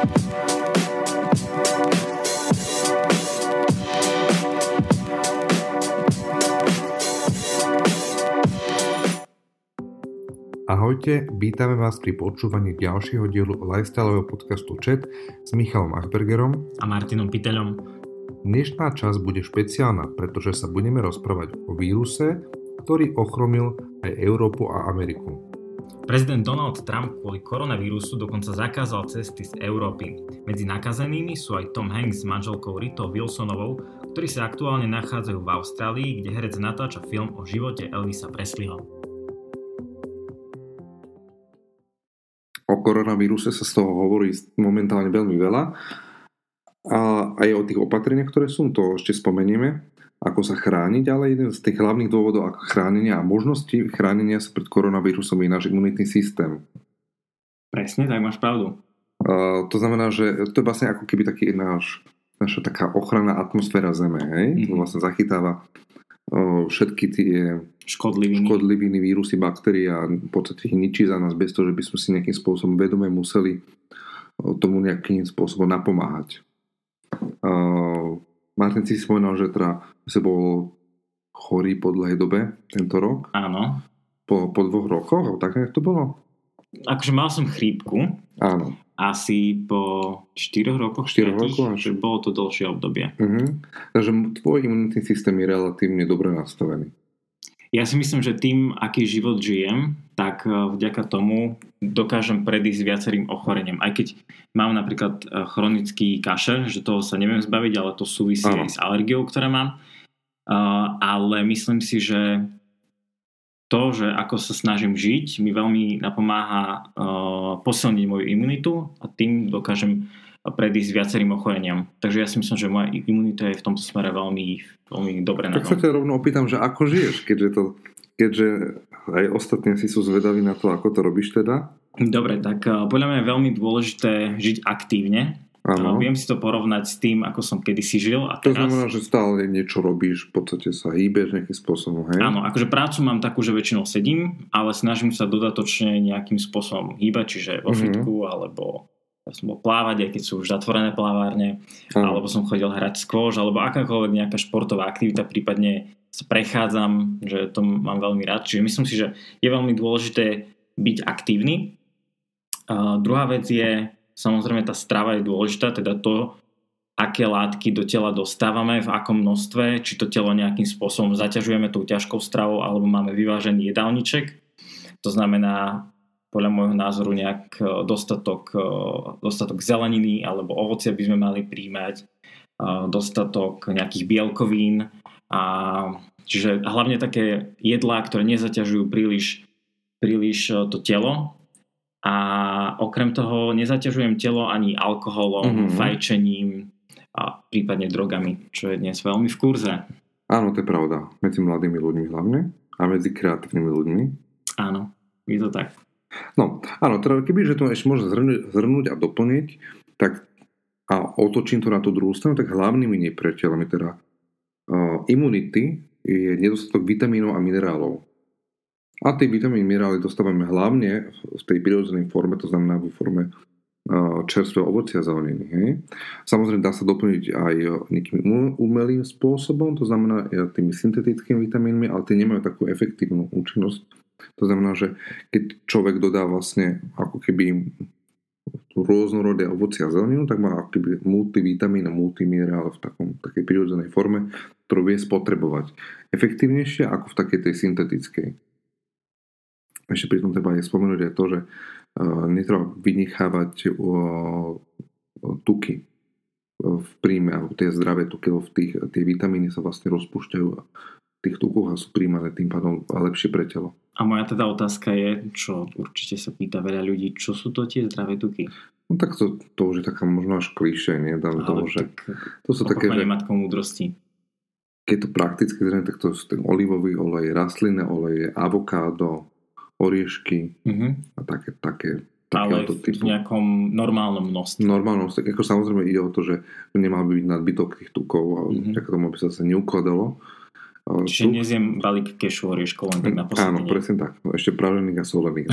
Ahojte, vítame vás pri počúvaní ďalšieho dielu lifestyleového podcastu Chat s Michalom Achbergerom a Martinom Piteľom. Dnešná časť bude špeciálna, pretože sa budeme rozprávať o víruse, ktorý ochromil aj Európu a Ameriku. Prezident Donald Trump kvôli koronavírusu dokonca zakázal cesty z Európy. Medzi nakazenými sú aj Tom Hanks s manželkou Rito Wilsonovou, ktorí sa aktuálne nachádzajú v Austrálii, kde herec natáča film o živote Elvisa Presleyho. o koronavíruse sa z toho hovorí momentálne veľmi veľa. A aj o tých opatreniach, ktoré sú, to ešte spomenieme, ako sa chrániť, ale jeden z tých hlavných dôvodov ako chránenia a možnosti chránenia sa pred koronavírusom je náš imunitný systém. Presne, tak máš pravdu. Uh, to znamená, že to je vlastne ako keby taký náš, naša taká ochranná atmosféra Zeme. Hej? Mm-hmm. To vlastne zachytáva všetky tie škodliviny. škodliviny, vírusy, baktérie a v podstate ich ničí za nás bez toho, že by sme si nejakým spôsobom vedome museli tomu nejakým spôsobom napomáhať. Martin si spomenal, že teda sa bol chorý po dlhej dobe tento rok. Áno. Po, po dvoch rokoch, tak nejak to bolo? Akože mal som chrípku. Áno asi po 4 rokoch, 4 rokov, že bolo to dlhšie obdobie. Uh-huh. Takže tvoj imunitný systém je relatívne dobre nastavený. Ja si myslím, že tým, aký život žijem, tak eh, vďaka tomu dokážem predísť viacerým ochoreniam. Aj keď mám napríklad eh, chronický kašel, že toho sa neviem zbaviť, ale to súvisí aj s alergiou, ktoré mám. Uh, ale myslím si, že to, že ako sa snažím žiť, mi veľmi napomáha posilniť moju imunitu a tým dokážem predísť viacerým ochoreniam. Takže ja si myslím, že moja imunita je v tomto smere veľmi, veľmi dobre Tak sa ťa rovno opýtam, že ako žiješ, keďže, to, keďže aj ostatní si sú zvedaví na to, ako to robíš teda? Dobre, tak uh, podľa mňa je veľmi dôležité žiť aktívne Ano. Viem si to porovnať s tým, ako som kedysi žil. A teraz... To znamená, že stále niečo robíš, v podstate sa hýbeš nejakým spôsobom, hej? Áno, akože prácu mám takú, že väčšinou sedím, ale snažím sa dodatočne nejakým spôsobom hýbať, čiže vo uh-huh. fitku, alebo ja som bol plávať, aj keď sú už zatvorené plávárne, ano. alebo som chodil hrať skôž, alebo akákoľvek nejaká športová aktivita, prípadne sa prechádzam, že to mám veľmi rád. Čiže myslím si, že je veľmi dôležité byť aktívny. Uh, druhá vec je Samozrejme tá strava je dôležitá, teda to, aké látky do tela dostávame, v akom množstve, či to telo nejakým spôsobom zaťažujeme tou ťažkou stravou alebo máme vyvážený jedálniček. To znamená podľa môjho názoru nejak e, dostatok, e, dostatok zeleniny alebo ovocia by sme mali príjmať, e, dostatok nejakých bielkovín a čiže hlavne také jedlá, ktoré nezaťažujú príliš, príliš to telo a okrem toho nezaťažujem telo ani alkoholom, mm-hmm. fajčením a prípadne drogami, čo je dnes veľmi v kurze. Áno, to je pravda. Medzi mladými ľuďmi hlavne a medzi kreatívnymi ľuďmi. Áno, je to tak. No, áno, teda keby, že to ešte môžem zhrnúť, a doplniť, tak a otočím to na tú druhú stranu, tak hlavnými nepriateľmi teda uh, imunity je nedostatok vitamínov a minerálov. A tie vitamíny minerály dostávame hlavne v tej prirodzenej forme, to znamená vo forme čerstvého ovocia a zeleniny. Samozrejme dá sa doplniť aj nejakým umelým spôsobom, to znamená tými syntetickými vitamínmi, ale tie nemajú takú efektívnu účinnosť. To znamená, že keď človek dodá vlastne ako keby rôznorodé ovocia a zeleninu, tak má ako keby multivitamín a multiminerál v takom, takej prirodzenej forme, ktorú vie spotrebovať efektívnejšie ako v takej tej syntetickej. Ešte pri tom treba aj spomenúť aj to, že uh, netreba vynechávať uh, tuky v príjme, alebo tie zdravé tuky, v tých, tie vitamíny sa vlastne rozpúšťajú tých tukoch a sú príjmané tým pádom lepšie pre telo. A moja teda otázka je, čo určite sa pýta veľa ľudí, čo sú to tie zdravé tuky? No tak to, to už je taká možno až klišé, nie? Dám tomu, že to sú také, že... múdrosti. Keď to prakticky zrejme, tak to sú ten olivový olej, rastlinné oleje, avokádo, oriešky uh-huh. a také, také ale v typu. nejakom normálnom množstve. Normálnom množstve. Ako samozrejme ide o to, že nemal by byť nadbytok tých tukov a uh-huh. tak tomu by sa zase neukladalo. Čiže Tuk... nezjem balík kešu orieškov len tak na posledenie. Áno, presne tak. Ešte pražených a solených.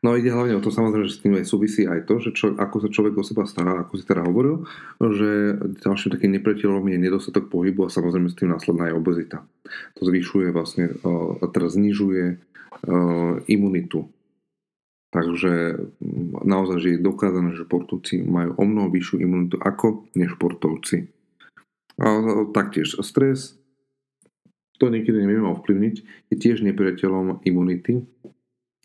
No ide hlavne o to samozrejme, že s tým aj súvisí aj to, že čo, ako sa človek o seba stará, ako si teda hovoril, že ďalším takým nepriateľom je nedostatok pohybu a samozrejme s tým následná aj obezita. To zvyšuje vlastne, a teraz znižuje imunitu. Takže naozaj, že je dokázané, že športovci majú o mnoho vyššiu imunitu ako nešportovci. A taktiež stres, to niekedy nevieme ovplyvniť, je tiež nepriateľom imunity.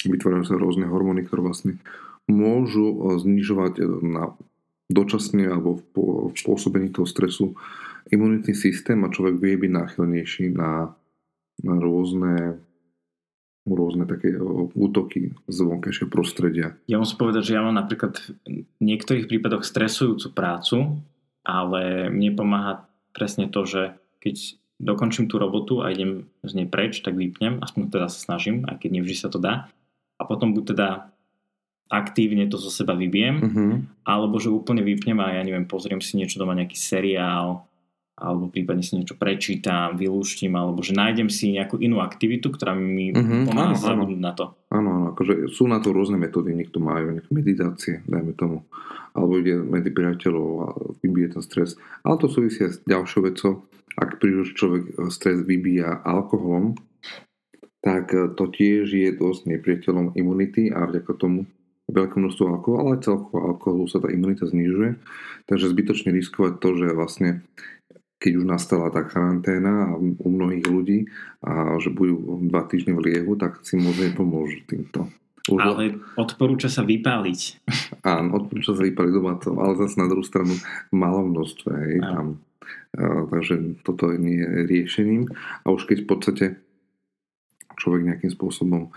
Vytvárajú sa rôzne hormóny, ktoré vlastne môžu e, znižovať e, na dočasne alebo v pôsobení toho stresu imunitný systém a človek vie byť náchylnejší na, na rôzne rôzne také e, útoky z vonkajšieho prostredia. Ja musím povedať, že ja mám napríklad v niektorých prípadoch stresujúcu prácu, ale mne pomáha presne to, že keď dokončím tú robotu a idem z nej preč, tak vypnem, aspoň teda sa snažím, aj keď nevždy sa to dá. A potom buď teda aktívne to zo seba vybiem, uh-huh. alebo že úplne vypnem a ja neviem, pozriem si niečo doma, nejaký seriál, alebo prípadne si niečo prečítam, vylúštim, alebo že nájdem si nejakú inú aktivitu, ktorá mi uh-huh. pomáha zabudnúť na to. Áno, áno, akože sú na to rôzne metódy, niekto majú nejaké meditácie, dajme tomu, alebo ide medzi priateľov a vybije ten stres. Ale to súvisia s ďalšou vecou, ak príliš človek e, stres vybíja alkoholom, tak e, to tiež je dosť nepriateľom imunity a vďaka tomu veľké množstvo alkoholu, ale celkovo alkoholu sa tá imunita znižuje. Takže zbytočne riskovať to, že vlastne keď už nastala tá karanténa u mnohých ľudí a že budú dva týždne v liehu, tak si môže pomôžu týmto. Už... Ale odporúča sa vypáliť. Áno, odporúča sa vypáliť doma to, ale zase na druhú stranu v malom množstve. Hej, tam takže toto nie je riešením. A už keď v podstate človek nejakým spôsobom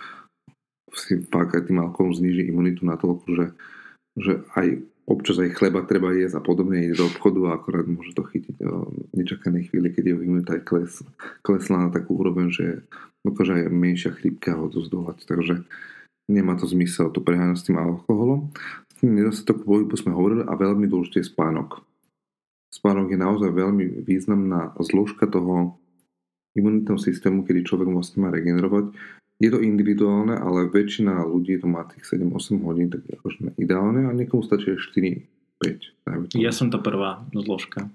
si fakt aj tým alkoholom zniží imunitu na toľko, že, že aj občas aj chleba treba jesť a podobne ide do obchodu a akorát môže to chytiť o nečakanej chvíli, keď jeho imunita aj kles, klesla na takú úroveň, že dokáže aj menšia chrípka ho to zdolať. Takže nemá to zmysel to preháňať s tým alkoholom. Nedostatok pohybu sme hovorili a veľmi dôležitý je spánok. Spánok je naozaj veľmi významná zložka toho imunitného systému, kedy človek vlastne má regenerovať. Je to individuálne, ale väčšina ľudí to má tých 7-8 hodín, tak akože ideálne a niekomu stačí 4-5. Ja som tá prvá zložka.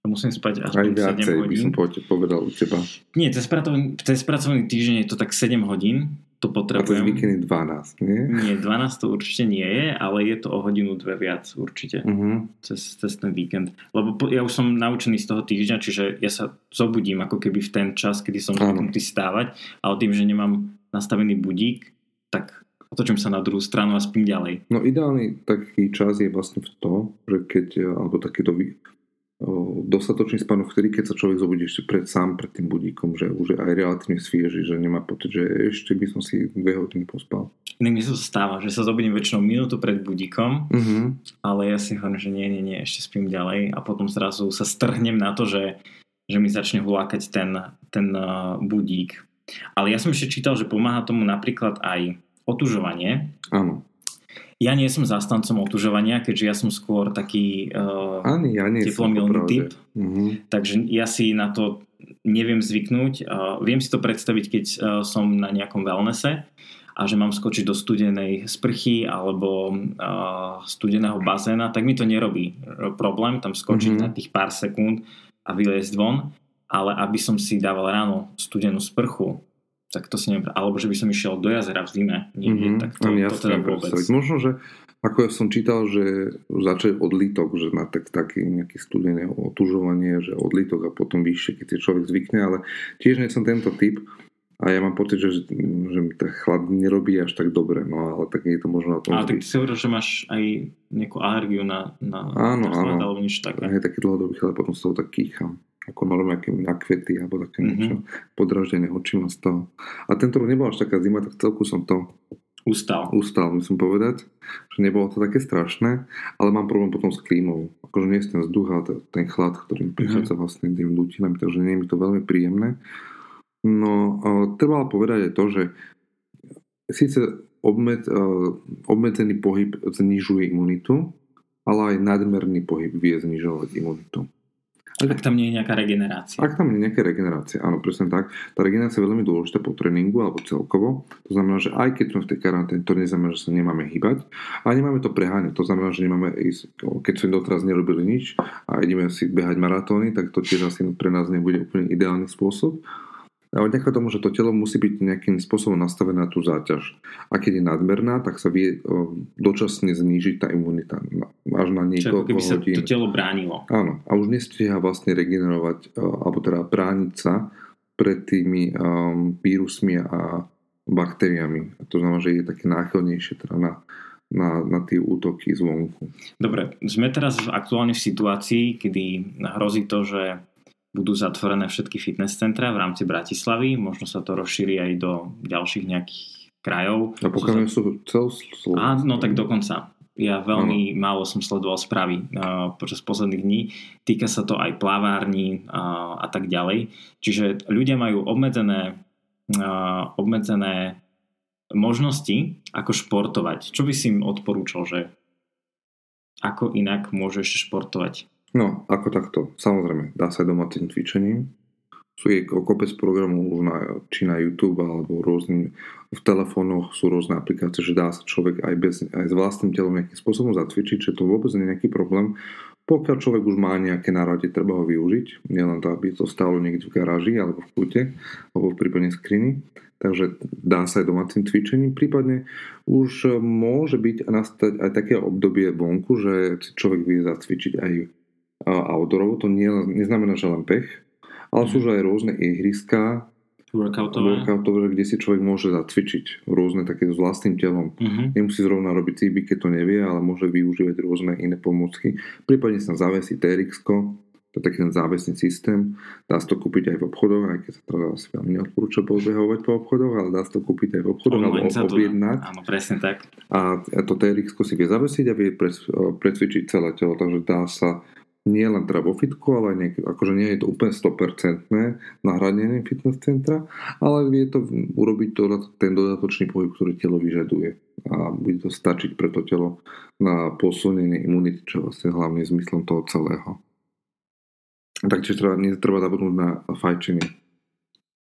Musím spať aspoň Aj viacej 7 hodín. by som povedal u teba. Nie, cez pracovný, cez pracovný týždeň je to tak 7 hodín, to potrebujem. A cez víkendy 12, nie? Nie, 12 to určite nie je, ale je to o hodinu, dve viac určite. Uh-huh. Cez, cez ten víkend. Lebo po, ja už som naučený z toho týždňa, čiže ja sa zobudím ako keby v ten čas, kedy som zvyknutý stávať, ale tým, že nemám nastavený budík, tak otočím sa na druhú stranu a spím ďalej. No ideálny taký čas je vlastne v to, že keď, alebo takéto dostatočný spánok vtedy, keď sa človek zobudí ešte pred, sám pred tým budíkom, že už je aj relatívne svieži, že nemá pocit, že ešte by som si dve hodiny pospal. Inak mi sa to stáva, že sa zobudím väčšinou minútu pred budíkom, uh-huh. ale ja si hovorím, že nie, nie, nie, ešte spím ďalej a potom zrazu sa strhnem na to, že, že mi začne hulákať ten, ten uh, budík. Ale ja som ešte čítal, že pomáha tomu napríklad aj otužovanie. Áno. Ja nie som zastancom otužovania, keďže ja som skôr taký uh, Ani ja nie teplomilný typ. Uh-huh. Takže ja si na to neviem zvyknúť. Uh, viem si to predstaviť, keď uh, som na nejakom wellnesse a že mám skočiť do studenej sprchy alebo uh, studeného bazéna, tak mi to nerobí problém tam skočiť uh-huh. na tých pár sekúnd a vyliezť von. Ale aby som si dával ráno studenú sprchu, tak to si neviem, alebo že by som išiel do jazera v zime, nie, mm-hmm. tak to, to teda vôbec. Možno, že ako ja som čítal, že začať od lítok, že na tak, taký nejaký studené otužovanie, že od lítok a potom vyššie, keď si človek zvykne, ale tiež nie som tento typ a ja mám pocit, že, že mi tá chlad nerobí až tak dobre, no ale tak je to možno na tom. Ale tak si hovoril, že máš aj nejakú alergiu na, na áno, áno. alebo niečo také. Aj taký dlhodobý chlad, potom z toho tak kýcham ako malo nejaké na kvety alebo také mm-hmm. niečo podraždené oči z toho. A tento rok nebola až taká zima, tak celku som to ustal. Ustal, musím povedať, že nebolo to také strašné, ale mám problém potom s klímou. Akože nie je ten vzduch, ale ten chlad, ktorý mi prichádza mm-hmm. vlastne tým dutinami, takže nie je mi to veľmi príjemné. No, treba povedať aj to, že síce obmed, obmedzený pohyb znižuje imunitu, ale aj nadmerný pohyb vie znižovať imunitu. Ak tam nie je nejaká regenerácia. Ak tam nie je nejaká regenerácia, áno, presne tak. Tá regenerácia je veľmi dôležitá po tréningu alebo celkovo. To znamená, že aj keď sme v tej karanténe, to neznamená, že sa nemáme hýbať a nemáme to preháňať. To znamená, že nemáme ísť, keď sme doteraz nerobili nič a ideme si behať maratóny, tak to tiež asi pre nás nebude úplne ideálny spôsob. Ale vďaka tomu, že to telo musí byť nejakým spôsobom nastavené na tú záťaž. A keď je nadmerná, tak sa vie dočasne znížiť tá imunita až na niekoľko keby sa to telo bránilo. Áno. A už nestíha vlastne regenerovať, alebo teda brániť sa pred tými um, vírusmi a baktériami. A to znamená, že je také náchylnejšie teda na, na, na tie útoky zvonku. Dobre, sme teraz aktuálne v situácii, kedy hrozí to, že budú zatvorené všetky fitness centra v rámci Bratislavy, možno sa to rozšíri aj do ďalších nejakých krajov. A pokiaľ sú celoslovenské. Áno, tak dokonca. Ja veľmi ano. málo som sledoval správy uh, počas posledných dní. Týka sa to aj plávární uh, a tak ďalej. Čiže ľudia majú obmedzené, uh, obmedzené možnosti, ako športovať. Čo by si im odporúčal, že ako inak môžeš športovať? No, ako takto. Samozrejme, dá sa aj domácim cvičením. Sú je kopec programov na, či na YouTube alebo rôzny, v telefónoch sú rôzne aplikácie, že dá sa človek aj, bez, aj s vlastným telom nejakým spôsobom zacvičiť, že to vôbec nie je nejaký problém. Pokiaľ človek už má nejaké národe, treba ho využiť. Nielen to, aby to stalo niekde v garáži alebo v kúte alebo v prípadne skrini. Takže dá sa aj domácim cvičením. Prípadne už môže byť nastať aj také obdobie vonku, že človek vie zacvičiť aj outdoorovo, to nie, neznamená, že len pech, ale sú mhm. aj rôzne ihriska, workoutové. workoutové, kde si človek môže zacvičiť rôzne také s vlastným telom. Uh-huh. Nemusí zrovna robiť cíby, keď to nevie, ale môže využívať rôzne iné pomôcky. Prípadne sa zavesí trx to je taký ten závesný systém. Dá sa to kúpiť aj v obchodoch, aj keď sa to asi veľmi neodporúča pobehovať po obchodoch, ale dá sa to kúpiť aj v obchodoch alebo objednať. Áno, presne tak. A to TRX si vie zavesiť a vie presvičiť celé telo, takže dá sa nie len teda vo fitku, ale niek- akože nie je to úplne 100% nahradenie fitness centra, ale vie to urobiť to, ten dodatočný pohyb, ktorý telo vyžaduje. A bude to stačiť pre to telo na posunenie imunity, čo vlastne hlavným zmyslom toho celého. Takže treba, netreba zabudnúť na fajčenie.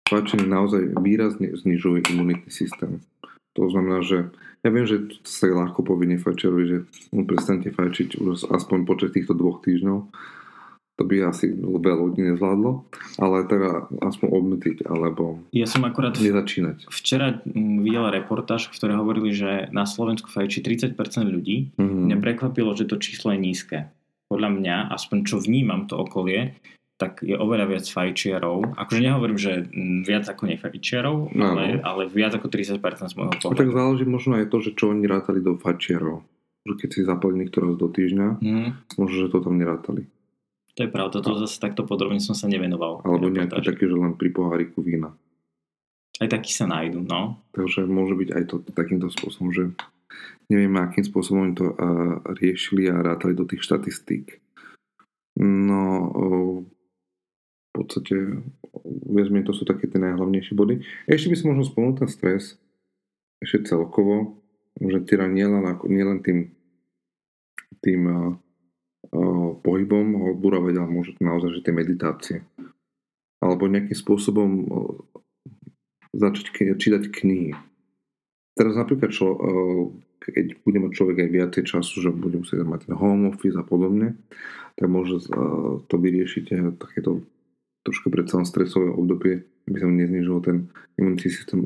Fajčenie naozaj výrazne znižuje imunitný systém. To znamená, že ja viem, že sa ľahko povie nefajčerovi, že on prestante fajčiť už aspoň počas týchto dvoch týždňov. To by asi veľa ľudí nezvládlo, ale teda aspoň obmetiť, alebo ja som akurát nezačínať. Včera videla reportáž, v ktorej hovorili, že na Slovensku fajčí 30% ľudí. Mm-hmm. Mňa prekvapilo, že to číslo je nízke. Podľa mňa, aspoň čo vnímam to okolie, tak je oveľa viac fajčiarov. Akože nehovorím, že viac ako nefajčiarov, no, ale, ale viac ako 30% z môjho pohľadu. tak záleží možno aj to, že čo oni rátali do fajčiarov. Že keď si zapali niektorého do týždňa, hmm. možno, že to tam nerátali. To je pravda, to zase takto podrobne som sa nevenoval. Alebo nejaký taký, že len pri poháriku vína. Aj takí sa nájdu, no. Takže môže byť aj to takýmto spôsobom, že nevieme, akým spôsobom to uh, riešili a rátali do tých štatistík. No, uh, v podstate viac to sú také tie najhlavnejšie body. Ešte by som možno spomenul ten stres, ešte celkovo, že teda nielen, nielen tým, tým uh, pohybom ho odburávať, ale môže naozaj, že tie meditácie. Alebo nejakým spôsobom uh, začať čítať knihy. Teraz napríklad, čo, uh, keď bude mať človek aj viacej času, že bude musieť mať ten home office a podobne, tak môže uh, to vyriešiť takéto trošku predsa stresové obdobie, aby som neznižil ten imunitný systém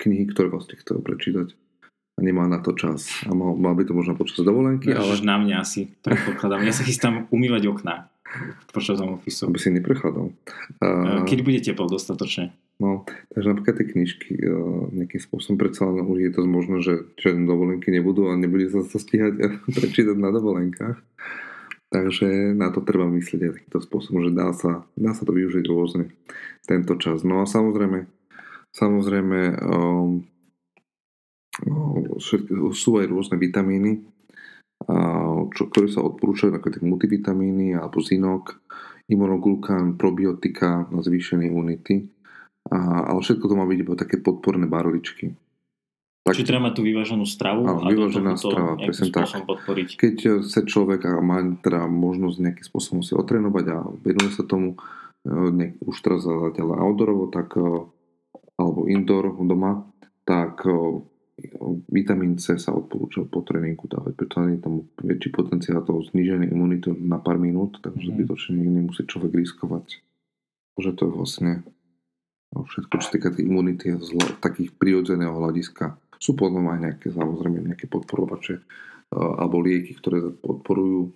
knihy, ktoré vlastne chcel prečítať a nemá na to čas. A mal, mal by to možno počas dovolenky, ja, ale... na mňa asi, predpokladám. Ja sa chystám umývať okná počas office. Aby si neprechádzal. Uh, Keď bude teplo dostatočne. No, takže napríklad tie knižky uh, nejakým spôsobom predsa len už je to možno, že žiadne dovolenky nebudú a nebude sa to stíhať prečítať na dovolenkách. Takže na to treba myslieť aj takýmto spôsobom, že dá sa, dá sa to využiť rôzne tento čas. No a samozrejme, samozrejme um, sú aj rôzne vitamíny, čo, ktoré sa odporúčajú, ako tie multivitamíny alebo zinok, imunoglukán, probiotika na zvýšenie imunity. A, ale všetko to má byť iba také podporné barličky. Tak, Čiže treba mať tú vyváženú stravu áno, a vyvážená to, strava, presne tak. podporiť. Keď chce človek a má teda možnosť nejakým spôsobom si otrénovať a venuje sa tomu, e, ne, už teraz zatiaľ outdoorovo, tak e, alebo indoor doma, tak e, vitamín C sa odporúča po tréningu dávať, pretože je tam väčší potenciál toho zníženia imunity na pár minút, takže mm. zbytočne nemusí človek riskovať. Že to je vlastne všetko, čo týka tej imunity z takých prirodzeného hľadiska. Sú potom aj nejaké, samozrejme, nejaké podporovače alebo lieky, ktoré podporujú,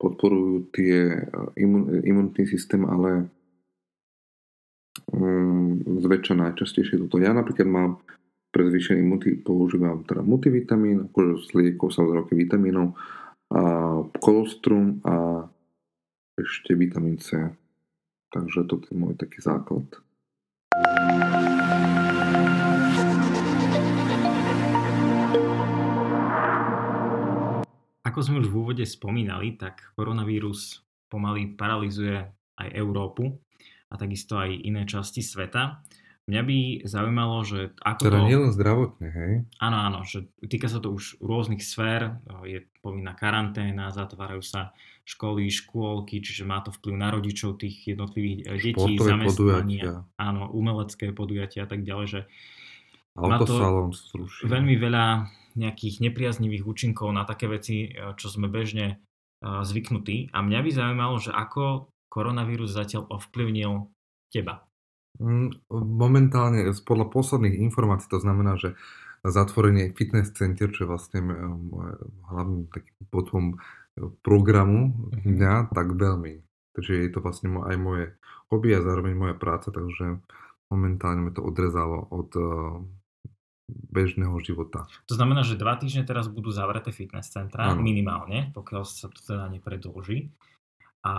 podporujú tie imun, imunitný systém, ale um, zväčša najčastejšie toto. Ja napríklad mám pre zvýšenie imunity používam teda multivitamín, akože z liekov samozrejme vitamínov, a kolostrum a ešte vitamín C. Takže toto je môj taký základ. Ako sme už v úvode spomínali, tak koronavírus pomaly paralizuje aj Európu a takisto aj iné časti sveta. Mňa by zaujímalo, že ako teda to... nielen zdravotne, hej? Áno, áno, že týka sa to už rôznych sfér, je povinná karanténa, zatvárajú sa školy, škôlky, čiže má to vplyv na rodičov tých jednotlivých eh, detí, zamestnania, áno, umelecké podujatia a tak ďalej, že má to veľmi veľa nejakých nepriaznivých účinkov na také veci, eh, čo sme bežne eh, zvyknutí. A mňa by zaujímalo, že ako koronavírus zatiaľ ovplyvnil teba. Mm, momentálne, podľa posledných informácií, to znamená, že zatvorenie fitness center, čo je vlastne hlavným takým potom programu mhm. dňa, tak veľmi. Takže je to vlastne aj moje hobby a zároveň moja práca, takže momentálne mi to odrezalo od bežného života. To znamená, že dva týždne teraz budú zavreté fitness centra, ano. minimálne, pokiaľ sa to teda nepredlží. A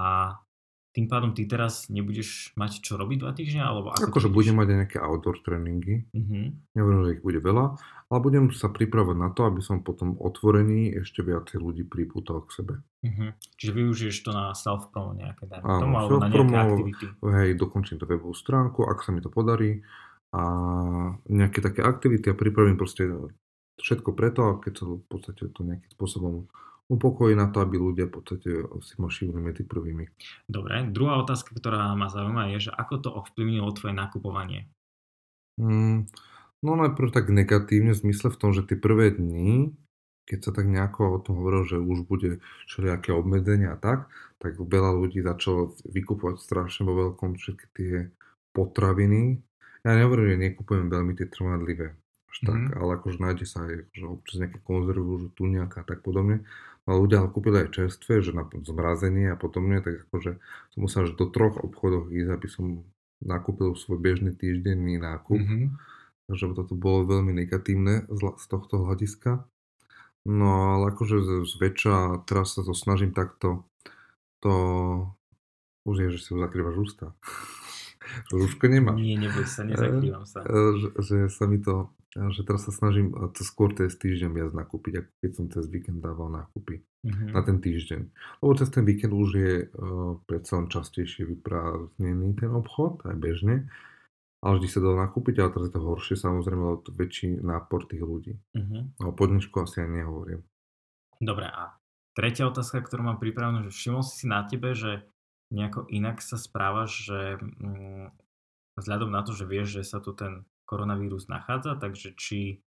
tým pádom ty teraz nebudeš mať čo robiť dva týždne? Alebo ako akože budem mať aj nejaké outdoor tréningy. Uh-huh. Nehovorím, že ich bude veľa, ale budem sa pripravať na to, aby som potom otvorený ešte viacej ľudí pripútal k sebe. Uh-huh. Čiže využiješ to na self-promo nejaké, dajme tomu, alebo na nejaké aktivity. Hej, dokončím to webovú stránku, ak sa mi to podarí a nejaké také aktivity a pripravím proste všetko preto, a keď sa v podstate to nejakým spôsobom upokojí na to, aby ľudia v podstate si ma šívali medzi prvými. Dobre, druhá otázka, ktorá ma zaujíma je, že ako to ovplyvnilo tvoje nakupovanie? Mm, no najprv tak negatívne v zmysle v tom, že tie prvé dni, keď sa tak nejako o tom hovorilo, že už bude všelijaké obmedzenia a tak, tak veľa ľudí začalo vykupovať strašne vo veľkom všetky tie potraviny. Ja nehovorím, že nekupujem veľmi tie trvanlivé, až tak, mm-hmm. ale akože nájde sa aj že občas nejaké konzervy, že tu nejaká a tak podobne. Ale ľudia ho kúpili aj čerstvé, že na zmrazenie a podobne, tak akože som musel až do troch obchodov ísť, aby som nakúpil svoj bežný týždenný nákup. Mm-hmm. Takže toto bolo veľmi negatívne z tohto hľadiska. No ale akože zväčša teraz sa to snažím takto to už je, že si zakrývaš ústa. Rúško nemáš. Nie, neboj sa, nezakrývam sa. Že, že sa mi to že teraz sa snažím to skôr cez týždeň viac nakúpiť, ako keď som cez víkend dával nákupy mm-hmm. na ten týždeň. Lebo cez ten víkend už je uh, predsa len častejšie vyprázdnený ten obchod, aj bežne. Ale vždy sa dalo nakúpiť, ale teraz je to horšie, samozrejme, lebo to väčší nápor tých ľudí. Mm-hmm. No, po dnešku asi aj nehovorím. Dobre, a tretia otázka, ktorú mám pripravenú, že všimol si si na tebe, že nejako inak sa správaš, že mm, vzhľadom na to, že vieš, že sa tu ten koronavírus nachádza, takže či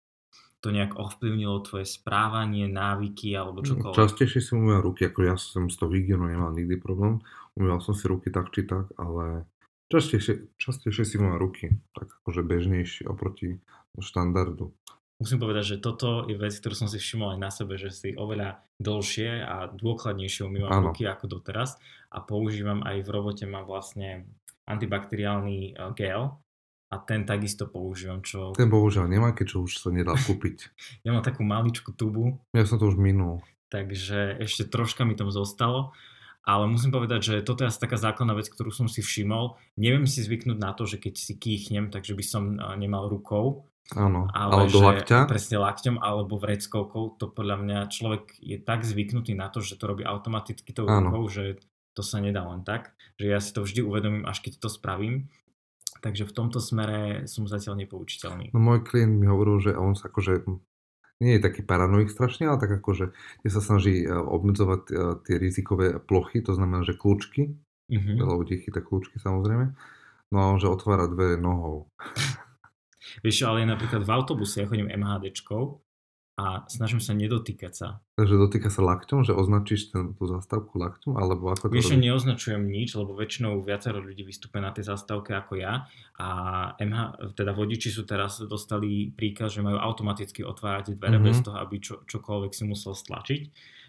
to nejak ovplyvnilo tvoje správanie, návyky alebo čokoľvek? Častejšie si umýval ruky, ako ja som z toho hygienu nemal nikdy problém. Umýval som si ruky tak či tak, ale častejšie, častejšie si umýval ruky, tak akože bežnejšie oproti štandardu. Musím povedať, že toto je vec, ktorú som si všimol aj na sebe, že si oveľa dlhšie a dôkladnejšie umývam ano. ruky ako doteraz a používam aj v robote, mám vlastne antibakteriálny eh, gel, a ten takisto používam. Čo... Ten bohužiaľ nemá, keďže už sa nedá kúpiť. ja mám takú maličku tubu. Ja som to už minul. Takže ešte troška mi tam zostalo. Ale musím povedať, že toto je asi taká základná vec, ktorú som si všimol. Neviem si zvyknúť na to, že keď si kýchnem, takže by som nemal rukou. Áno, ale alebo lakťa. Presne lakťom alebo vreckovkou. To podľa mňa človek je tak zvyknutý na to, že to robí automaticky tou rukou, že to sa nedá len tak. Že ja si to vždy uvedomím, až keď to spravím. Takže v tomto smere som zatiaľ nepoučiteľný. No môj klient mi hovoril, že on sa akože nie je taký paranoik strašne, ale tak akože kde sa snaží e, obmedzovať e, tie rizikové plochy, to znamená, že kľúčky, mm-hmm. veľa ľudí chytá kľúčky samozrejme, no a on že otvára dvere nohou. Vieš, ale napríklad v autobuse, ja chodím MHDčkou a snažím sa nedotýkať sa. Takže dotýka sa lakťom, že označíš ten, tú zastávku lakťom, alebo ako to Vieš, robí? neoznačujem nič, lebo väčšinou viacero ľudí vystúpe na tej zastávke ako ja a MH, teda vodiči sú teraz dostali príkaz, že majú automaticky otvárať dvere mm-hmm. bez toho, aby čo, čokoľvek si musel stlačiť.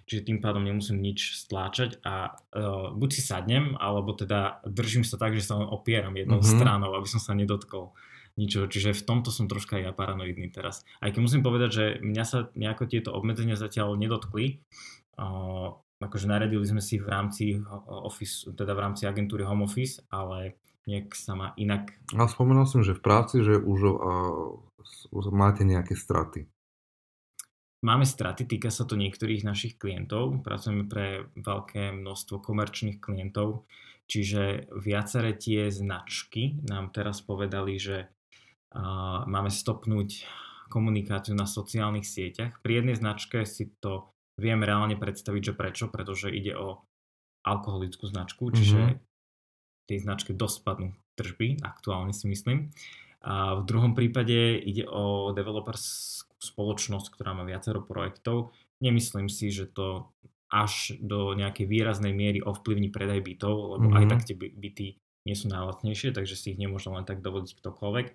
Čiže tým pádom nemusím nič stláčať a uh, buď si sadnem, alebo teda držím sa tak, že sa len opieram jednou mm-hmm. stranou, aby som sa nedotkol ničoho. Čiže v tomto som troška ja paranoidný teraz. Aj keď musím povedať, že mňa sa nejako tieto obmedzenia zatiaľ nedotkli. Uh, akože naredili sme si v rámci office, teda v rámci agentúry Home Office, ale nejak sa má inak... A spomenul som, že v práci, že už uh, máte nejaké straty. Máme straty, týka sa to niektorých našich klientov. Pracujeme pre veľké množstvo komerčných klientov, čiže viaceré tie značky nám teraz povedali, že máme stopnúť komunikáciu na sociálnych sieťach. Pri jednej značke si to viem reálne predstaviť, že prečo, pretože ide o alkoholickú značku, čiže mm-hmm. tej značke dosť padnú tržby, aktuálne si myslím. A v druhom prípade ide o developerskú spoločnosť, ktorá má viacero projektov. Nemyslím si, že to až do nejakej výraznej miery ovplyvní predaj bytov, lebo mm-hmm. aj tak tie byty nie sú najlacnejšie, takže si ich nemôže len tak dovodiť ktokoľvek.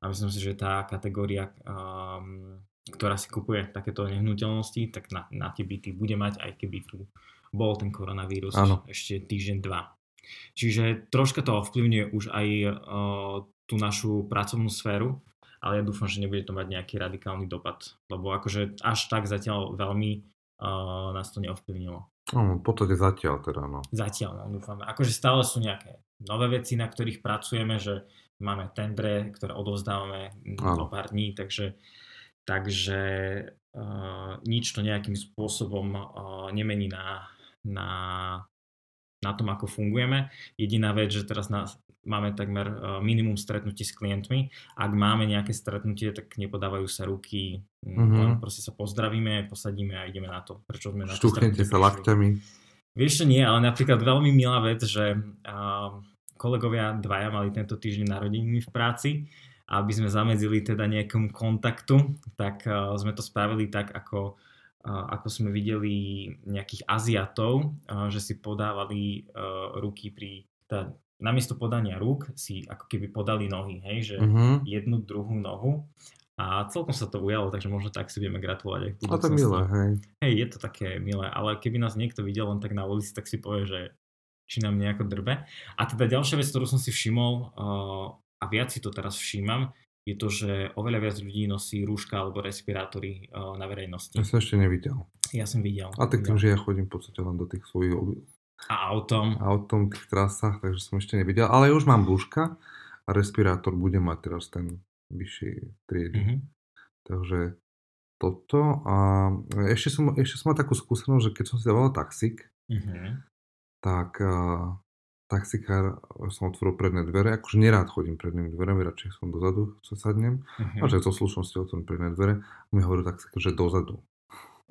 A myslím si, že tá kategória, um, ktorá si kupuje takéto nehnuteľnosti, tak na, na tie byty bude mať, aj keby tu bol ten koronavírus ano. ešte týždeň, dva. Čiže troška to ovplyvňuje už aj uh, tú našu pracovnú sféru, ale ja dúfam, že nebude to mať nejaký radikálny dopad, lebo akože až tak zatiaľ veľmi uh, nás to neovplyvnilo. No, v podstate zatiaľ teda, no. Zatiaľ, no, dúfame. Akože stále sú nejaké nové veci, na ktorých pracujeme, že máme tendre, ktoré odovzdávame o pár dní, takže, takže uh, nič to nejakým spôsobom uh, nemení na, na, na tom, ako fungujeme. Jediná vec, že teraz nás, máme takmer uh, minimum stretnutí s klientmi. Ak máme nejaké stretnutie, tak nepodávajú sa ruky, mm-hmm. proste sa pozdravíme, posadíme a ideme na to. Prečo sme na to sa lakťami. Vieš čo nie, ale napríklad veľmi milá vec, že uh, kolegovia dvaja mali tento týždeň narodeniny v práci a aby sme zamedzili teda nejakému kontaktu, tak uh, sme to spravili tak, ako, uh, ako sme videli nejakých Aziatov, uh, že si podávali uh, ruky pri, teda namiesto podania rúk si ako keby podali nohy, hej, že uh-huh. jednu, druhú nohu a celkom sa to ujalo, takže možno tak si budeme gratulovať aj v budúcnosti. A to milé, hej. Hej, je to také milé, ale keby nás niekto videl len tak na ulici, tak si povie, že či nám nejako drbe. A teda ďalšia vec, ktorú som si všimol, a viac si to teraz všímam, je to, že oveľa viac ľudí nosí rúška alebo respirátory na verejnosti. Ja som ešte nevidel. Ja som videl. A tak tým, že ja chodím v podstate len do tých svojich a autom. Autom v tých trasách, takže som ešte nevidel. Ale už mám blúška a respirátor bude mať teraz ten vyšší triedy. Mm-hmm. Takže toto. A ešte som, ešte som mal takú skúsenosť, že keď som si dával taxík, mm-hmm tak uh, taxikár som otvoril predné dvere, akože nerád chodím prednými dverami, radšej som dozadu sa sadnem, uh-huh. a že zo slušnosti otvorím predné dvere, a mi hovorí taxikár, že dozadu.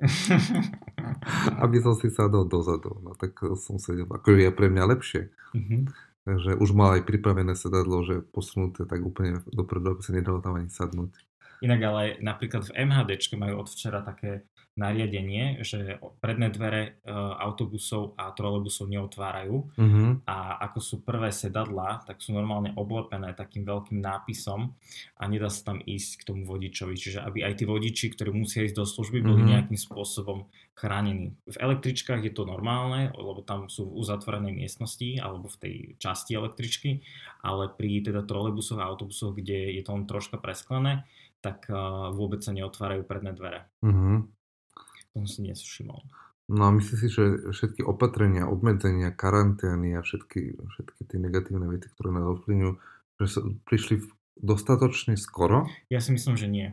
Aby som si sadol dozadu, no tak som sedel, akože je pre mňa lepšie. Uh-huh. Takže už mal aj pripravené sedadlo, že posunuté tak úplne dopredu, aby sa nedalo tam ani sadnúť. Inak ale napríklad v MHD majú od včera také nariadenie, že predné dvere e, autobusov a trolebusov neotvárajú uh-huh. a ako sú prvé sedadla, tak sú normálne oblepené takým veľkým nápisom a nedá sa tam ísť k tomu vodičovi. Čiže aby aj tí vodiči, ktorí musia ísť do služby, boli uh-huh. nejakým spôsobom chránení. V električkách je to normálne, lebo tam sú v uzatvorenej miestnosti alebo v tej časti električky, ale pri teda trolebusoch a autobusoch, kde je to len troška presklené, tak uh, vôbec sa neotvárajú predné dvere. Uh-huh. To som si nesvšimol. No a myslím si, že všetky opatrenia, obmedzenia, karantény a všetky, všetky tie negatívne veci, ktoré nás ovplyvňujú, že sa prišli dostatočne skoro? Ja si myslím, že nie.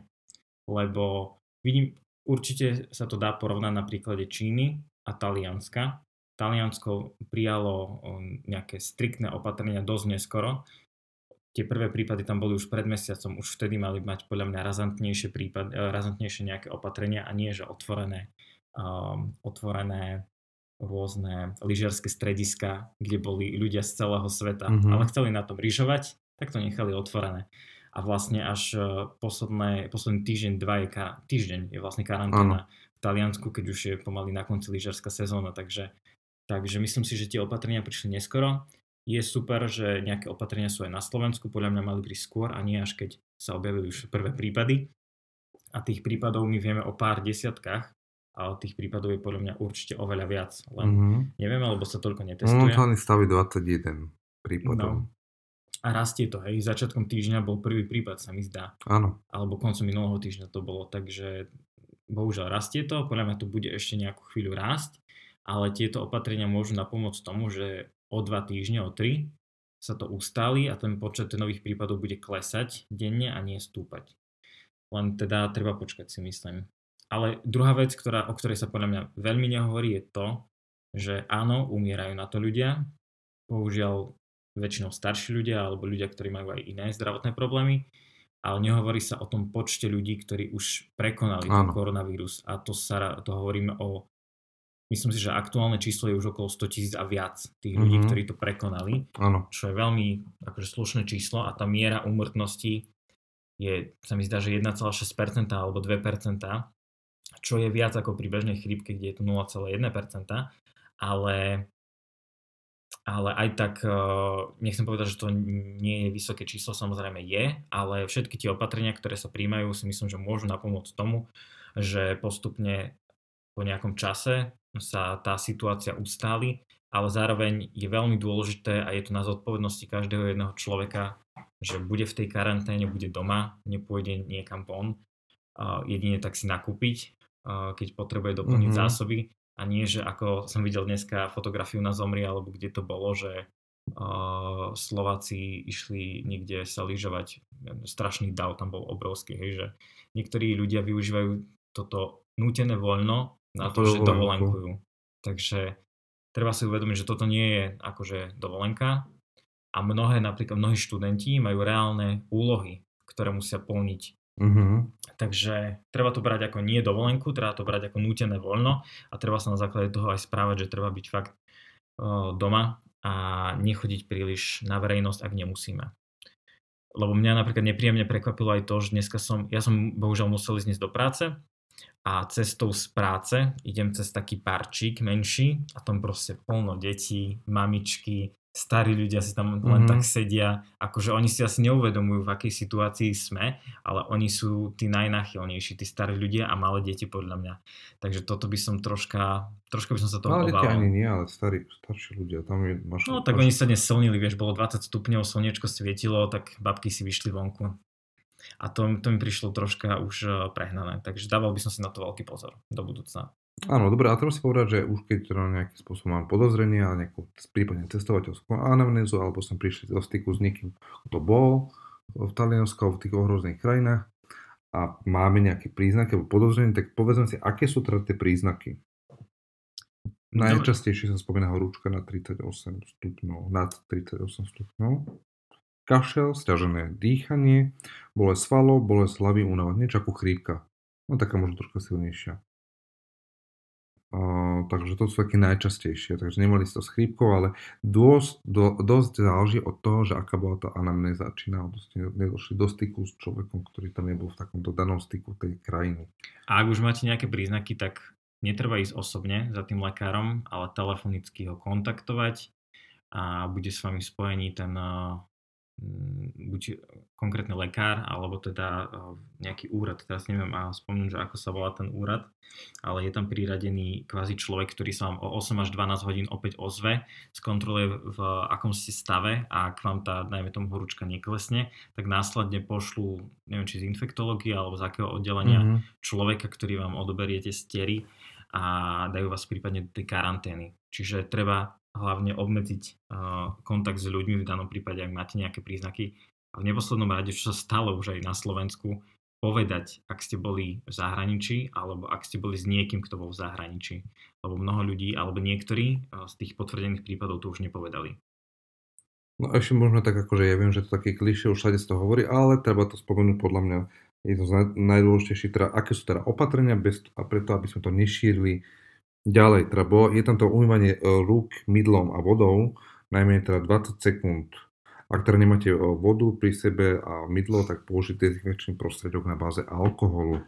Lebo vidím, určite sa to dá porovnať na príklade Číny a Talianska. Taliansko prijalo nejaké striktné opatrenia dosť neskoro, tie prvé prípady tam boli už pred mesiacom, už vtedy mali mať podľa mňa razantnejšie, prípad, e, razantnejšie nejaké opatrenia a nie, že otvorené, um, otvorené rôzne lyžiarske strediska, kde boli ľudia z celého sveta, mm-hmm. ale chceli na tom ryžovať, tak to nechali otvorené. A vlastne až e, posledné, posledný týždeň, dva je, týždeň je vlastne karanténa v Taliansku, keď už je pomaly na konci lyžiarská sezóna, takže, takže myslím si, že tie opatrenia prišli neskoro je super, že nejaké opatrenia sú aj na Slovensku, podľa mňa mali prísť skôr a nie až keď sa objavili už prvé prípady. A tých prípadov my vieme o pár desiatkách, ale tých prípadov je podľa mňa určite oveľa viac. Len mm-hmm. nevieme, lebo sa toľko netestuje. Momentálne staví 21 prípadov. No. A rastie to, hej. Začiatkom týždňa bol prvý prípad, sa mi zdá. Áno. Alebo koncom minulého týždňa to bolo, takže bohužiaľ rastie to, podľa mňa to bude ešte nejakú chvíľu rásť, ale tieto opatrenia môžu napomôcť tomu, že o dva týždne, o tri sa to ustáli a ten počet nových prípadov bude klesať denne a nie stúpať. Len teda treba počkať si myslím. Ale druhá vec, ktorá, o ktorej sa podľa mňa veľmi nehovorí, je to, že áno, umierajú na to ľudia. Bohužiaľ väčšinou starší ľudia alebo ľudia, ktorí majú aj iné zdravotné problémy, ale nehovorí sa o tom počte ľudí, ktorí už prekonali ten koronavírus. A to, sa, to hovoríme o Myslím si, že aktuálne číslo je už okolo 100 tisíc a viac tých ľudí, mm-hmm. ktorí to prekonali, ano. čo je veľmi akože slušné číslo a tá miera úmrtnosti je, sa mi zdá, že 1,6% alebo 2%, čo je viac ako pri bežnej chrípke, kde je to 0,1%, ale, ale aj tak e, nechcem povedať, že to nie je vysoké číslo, samozrejme je, ale všetky tie opatrenia, ktoré sa príjmajú, si myslím, že môžu napomôcť tomu, že postupne po nejakom čase sa tá situácia ustáli, ale zároveň je veľmi dôležité a je to na zodpovednosti každého jedného človeka, že bude v tej karanténe, bude doma, nepôjde niekam von, jedine tak si nakúpiť, keď potrebuje doplniť mm-hmm. zásoby. A nie, že ako som videl dneska fotografiu na Zomri, alebo kde to bolo, že Slováci išli niekde sa lyžovať, strašný dav tam bol obrovský, hej, že niektorí ľudia využívajú toto nútené voľno na to, že dovolenkujú. Takže treba si uvedomiť, že toto nie je akože dovolenka a mnohé, napríklad mnohí študenti majú reálne úlohy, ktoré musia plniť. Mm-hmm. Takže treba to brať ako nie dovolenku, treba to brať ako nútené voľno a treba sa na základe toho aj správať, že treba byť fakt uh, doma a nechodiť príliš na verejnosť, ak nemusíme. Lebo mňa napríklad nepríjemne prekvapilo aj to, že dneska som, ja som bohužiaľ musel ísť do práce a cestou z práce idem cez taký parčík menší a tam proste plno detí, mamičky, starí ľudia si tam len mm-hmm. tak sedia, akože oni si asi neuvedomujú, v akej situácii sme, ale oni sú tí najnáchylnejší, tí starí ľudia a malé deti podľa mňa. Takže toto by som troška, troška by som sa toho malé obával. deti ani nie, ale starí, starší ľudia, tam je máš, No tak máš... oni sa dnes slnili, vieš, bolo 20 stupňov, slniečko svietilo, tak babky si vyšli vonku. A to, to mi prišlo troška už e, prehnané, takže dával by som si na to veľký pozor do budúcna. Áno, dobré, a treba si povedať, že už keď teda nejakým spôsobom mám podozrenie a nejakú prípadne cestovateľskú anamnézu, alebo som prišli do styku s niekým, kto bol v Taliansku v tých ohrozených krajinách a máme nejaké príznaky alebo podozrenie, tak povedzme si, aké sú teda tie príznaky. Najčastejšie sa spomína horúčka na 38 stupňov, nad 38 stupňov kašel, stiažené dýchanie, bolesť svalov, bolesť hlavy, únava, niečo ako chrípka. No taká možno troška silnejšia. Uh, takže to sú také najčastejšie, takže nemali ste to s chrípkou, ale dosť, do, dosť záleží od toho, že aká bola tá anamnéza, či naozaj nedošli do styku s človekom, ktorý tam nebol v takomto danom styku tej krajiny. A ak už máte nejaké príznaky, tak netreba ísť osobne za tým lekárom, ale telefonicky ho kontaktovať a bude s vami spojený ten buď konkrétny lekár, alebo teda eh, nejaký úrad. Teraz neviem a spomínam, že ako sa volá ten úrad, ale je tam priradený kvázi človek, ktorý sa vám o 8 až 12 hodín opäť ozve, skontroluje v akom ste stave a ak vám tá, najmä tomu horúčka neklesne, tak následne pošlú, neviem či z infektológie alebo z akého oddelenia mm-hmm. človeka, ktorý vám odoberiete stery a dajú vás prípadne do tej karantény. Čiže treba hlavne obmedziť kontakt s ľuďmi v danom prípade, ak máte nejaké príznaky. A v neposlednom rade, čo sa stalo už aj na Slovensku, povedať, ak ste boli v zahraničí, alebo ak ste boli s niekým, kto bol v zahraničí. Lebo mnoho ľudí, alebo niektorí z tých potvrdených prípadov to už nepovedali. No ešte možno tak akože ja viem, že to také klišé, už všade z toho hovorí, ale treba to spomenúť podľa mňa je to najdôležitejšie, teda, aké sú teda opatrenia bez, a preto, aby sme to nešírili ďalej. Teda bo, je tam to umývanie e, rúk mydlom a vodou, najmenej teda 20 sekúnd. Ak teda nemáte e, vodu pri sebe a mydlo, tak použite dezinfekčný prostriedok na báze alkoholu.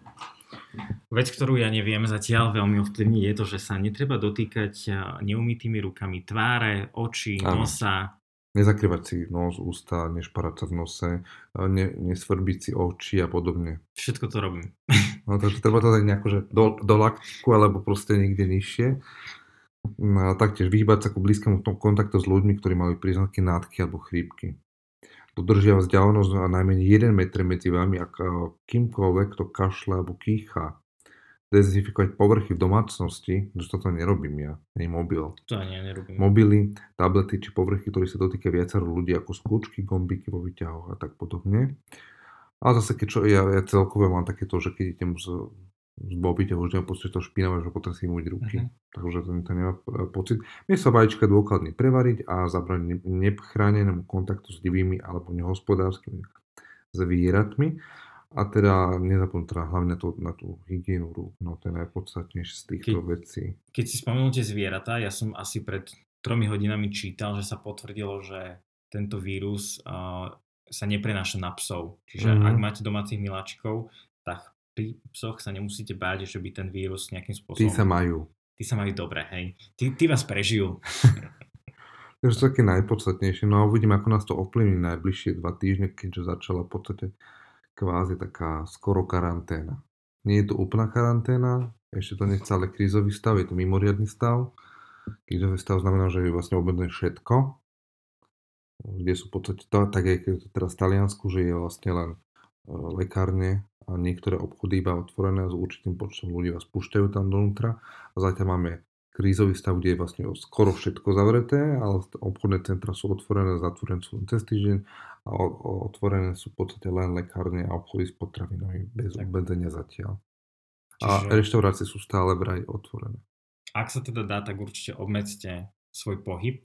Vec, ktorú ja neviem zatiaľ veľmi ovplyvniť, je to, že sa netreba dotýkať e, neumytými rukami tváre, oči, Áno. nosa, Nezakrývať si nos, ústa, nešparať sa v nose, ne, nesvrbiť si oči a podobne. Všetko to robím. No takže treba to dať nejako, že do, do lakku alebo proste niekde nižšie. No, a taktiež vyhýbať sa ku blízkemu kontaktu s ľuďmi, ktorí mali príznaky nádky alebo chrípky. Dodržiava vzdialenosť a najmenej 1 metr medzi vami a kýmkoľvek, kto kašle alebo kýcha dezinfikovať povrchy v domácnosti, že toto nerobím ja, ani mobil. To ani ja nerobím. Mobily, tablety či povrchy, ktoré sa dotýkajú viacero ľudí, ako skúčky, gombiky vo výťahoch a tak podobne. A zase, keď čo, ja, ja celkové mám takéto, že keď idem z, z bobite, už nemám pocit, že to špinavé, že potom si umyť ruky. Uh-huh. Takže to, to nemá e, pocit. Mie sa vajíčka dôkladne prevariť a zabrať nechránenému kontaktu s divými alebo nehospodárskymi zvieratmi. A teda nezapomínať teda hlavne to, na tú hygienu rúk, no to je najpodstatnejšie z týchto keď, vecí. Keď si spomenul tie zvieratá, ja som asi pred tromi hodinami čítal, že sa potvrdilo, že tento vírus uh, sa neprenáša na psov. Čiže mm-hmm. ak máte domácich miláčikov, tak pri psoch sa nemusíte báť, že by ten vírus nejakým spôsobom... Tí sa majú. Tí sa majú dobre, hej. Tí, tí vás prežijú. Takže to také najpodstatnejšie. No a uvidím, ako nás to ovplyvní najbližšie dva týždne, keďže začala v podstate kvázi taká skoro karanténa. Nie je to úplná karanténa, ešte to nechce ale krízový stav, je to mimoriadný stav. Krízový stav znamená, že je vlastne obmedzené všetko, kde sú v podstate to, tak je to teraz v Taliansku, že je vlastne len e, lekárne a niektoré obchody iba otvorené s určitým počtom ľudí vás púšťajú tam dovnútra. A zatiaľ máme krízový stav, kde je vlastne skoro všetko zavreté, ale obchodné centra sú otvorené, zatvorené sú cez týždeň a otvorené sú v podstate len lekárne a obchody s potravinami bez obmedzenia zatiaľ. Čiže... A reštaurácie sú stále vraj otvorené. Ak sa teda dá, tak určite obmedzte svoj pohyb,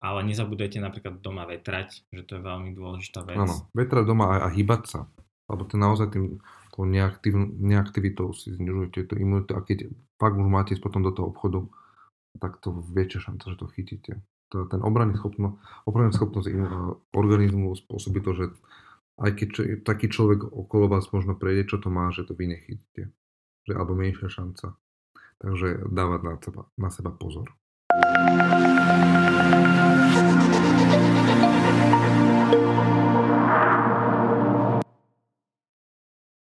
ale nezabudajte napríklad doma vetrať, že to je veľmi dôležitá vec. Áno, vetrať doma a, a hýbať sa. Lebo to naozaj tým neaktiv, neaktivitou si znižujete to imunitu a keď fakt už máte ísť potom do toho obchodu, tak to väčšia šanca, že to chytíte to, ten obranný schopno, obranná schopnosť organizmu spôsobí to, že aj keď čo, taký človek okolo vás možno prejde, čo to má, že to vy nechytíte. Že, alebo menšia šanca. Takže dávať na seba, na seba pozor.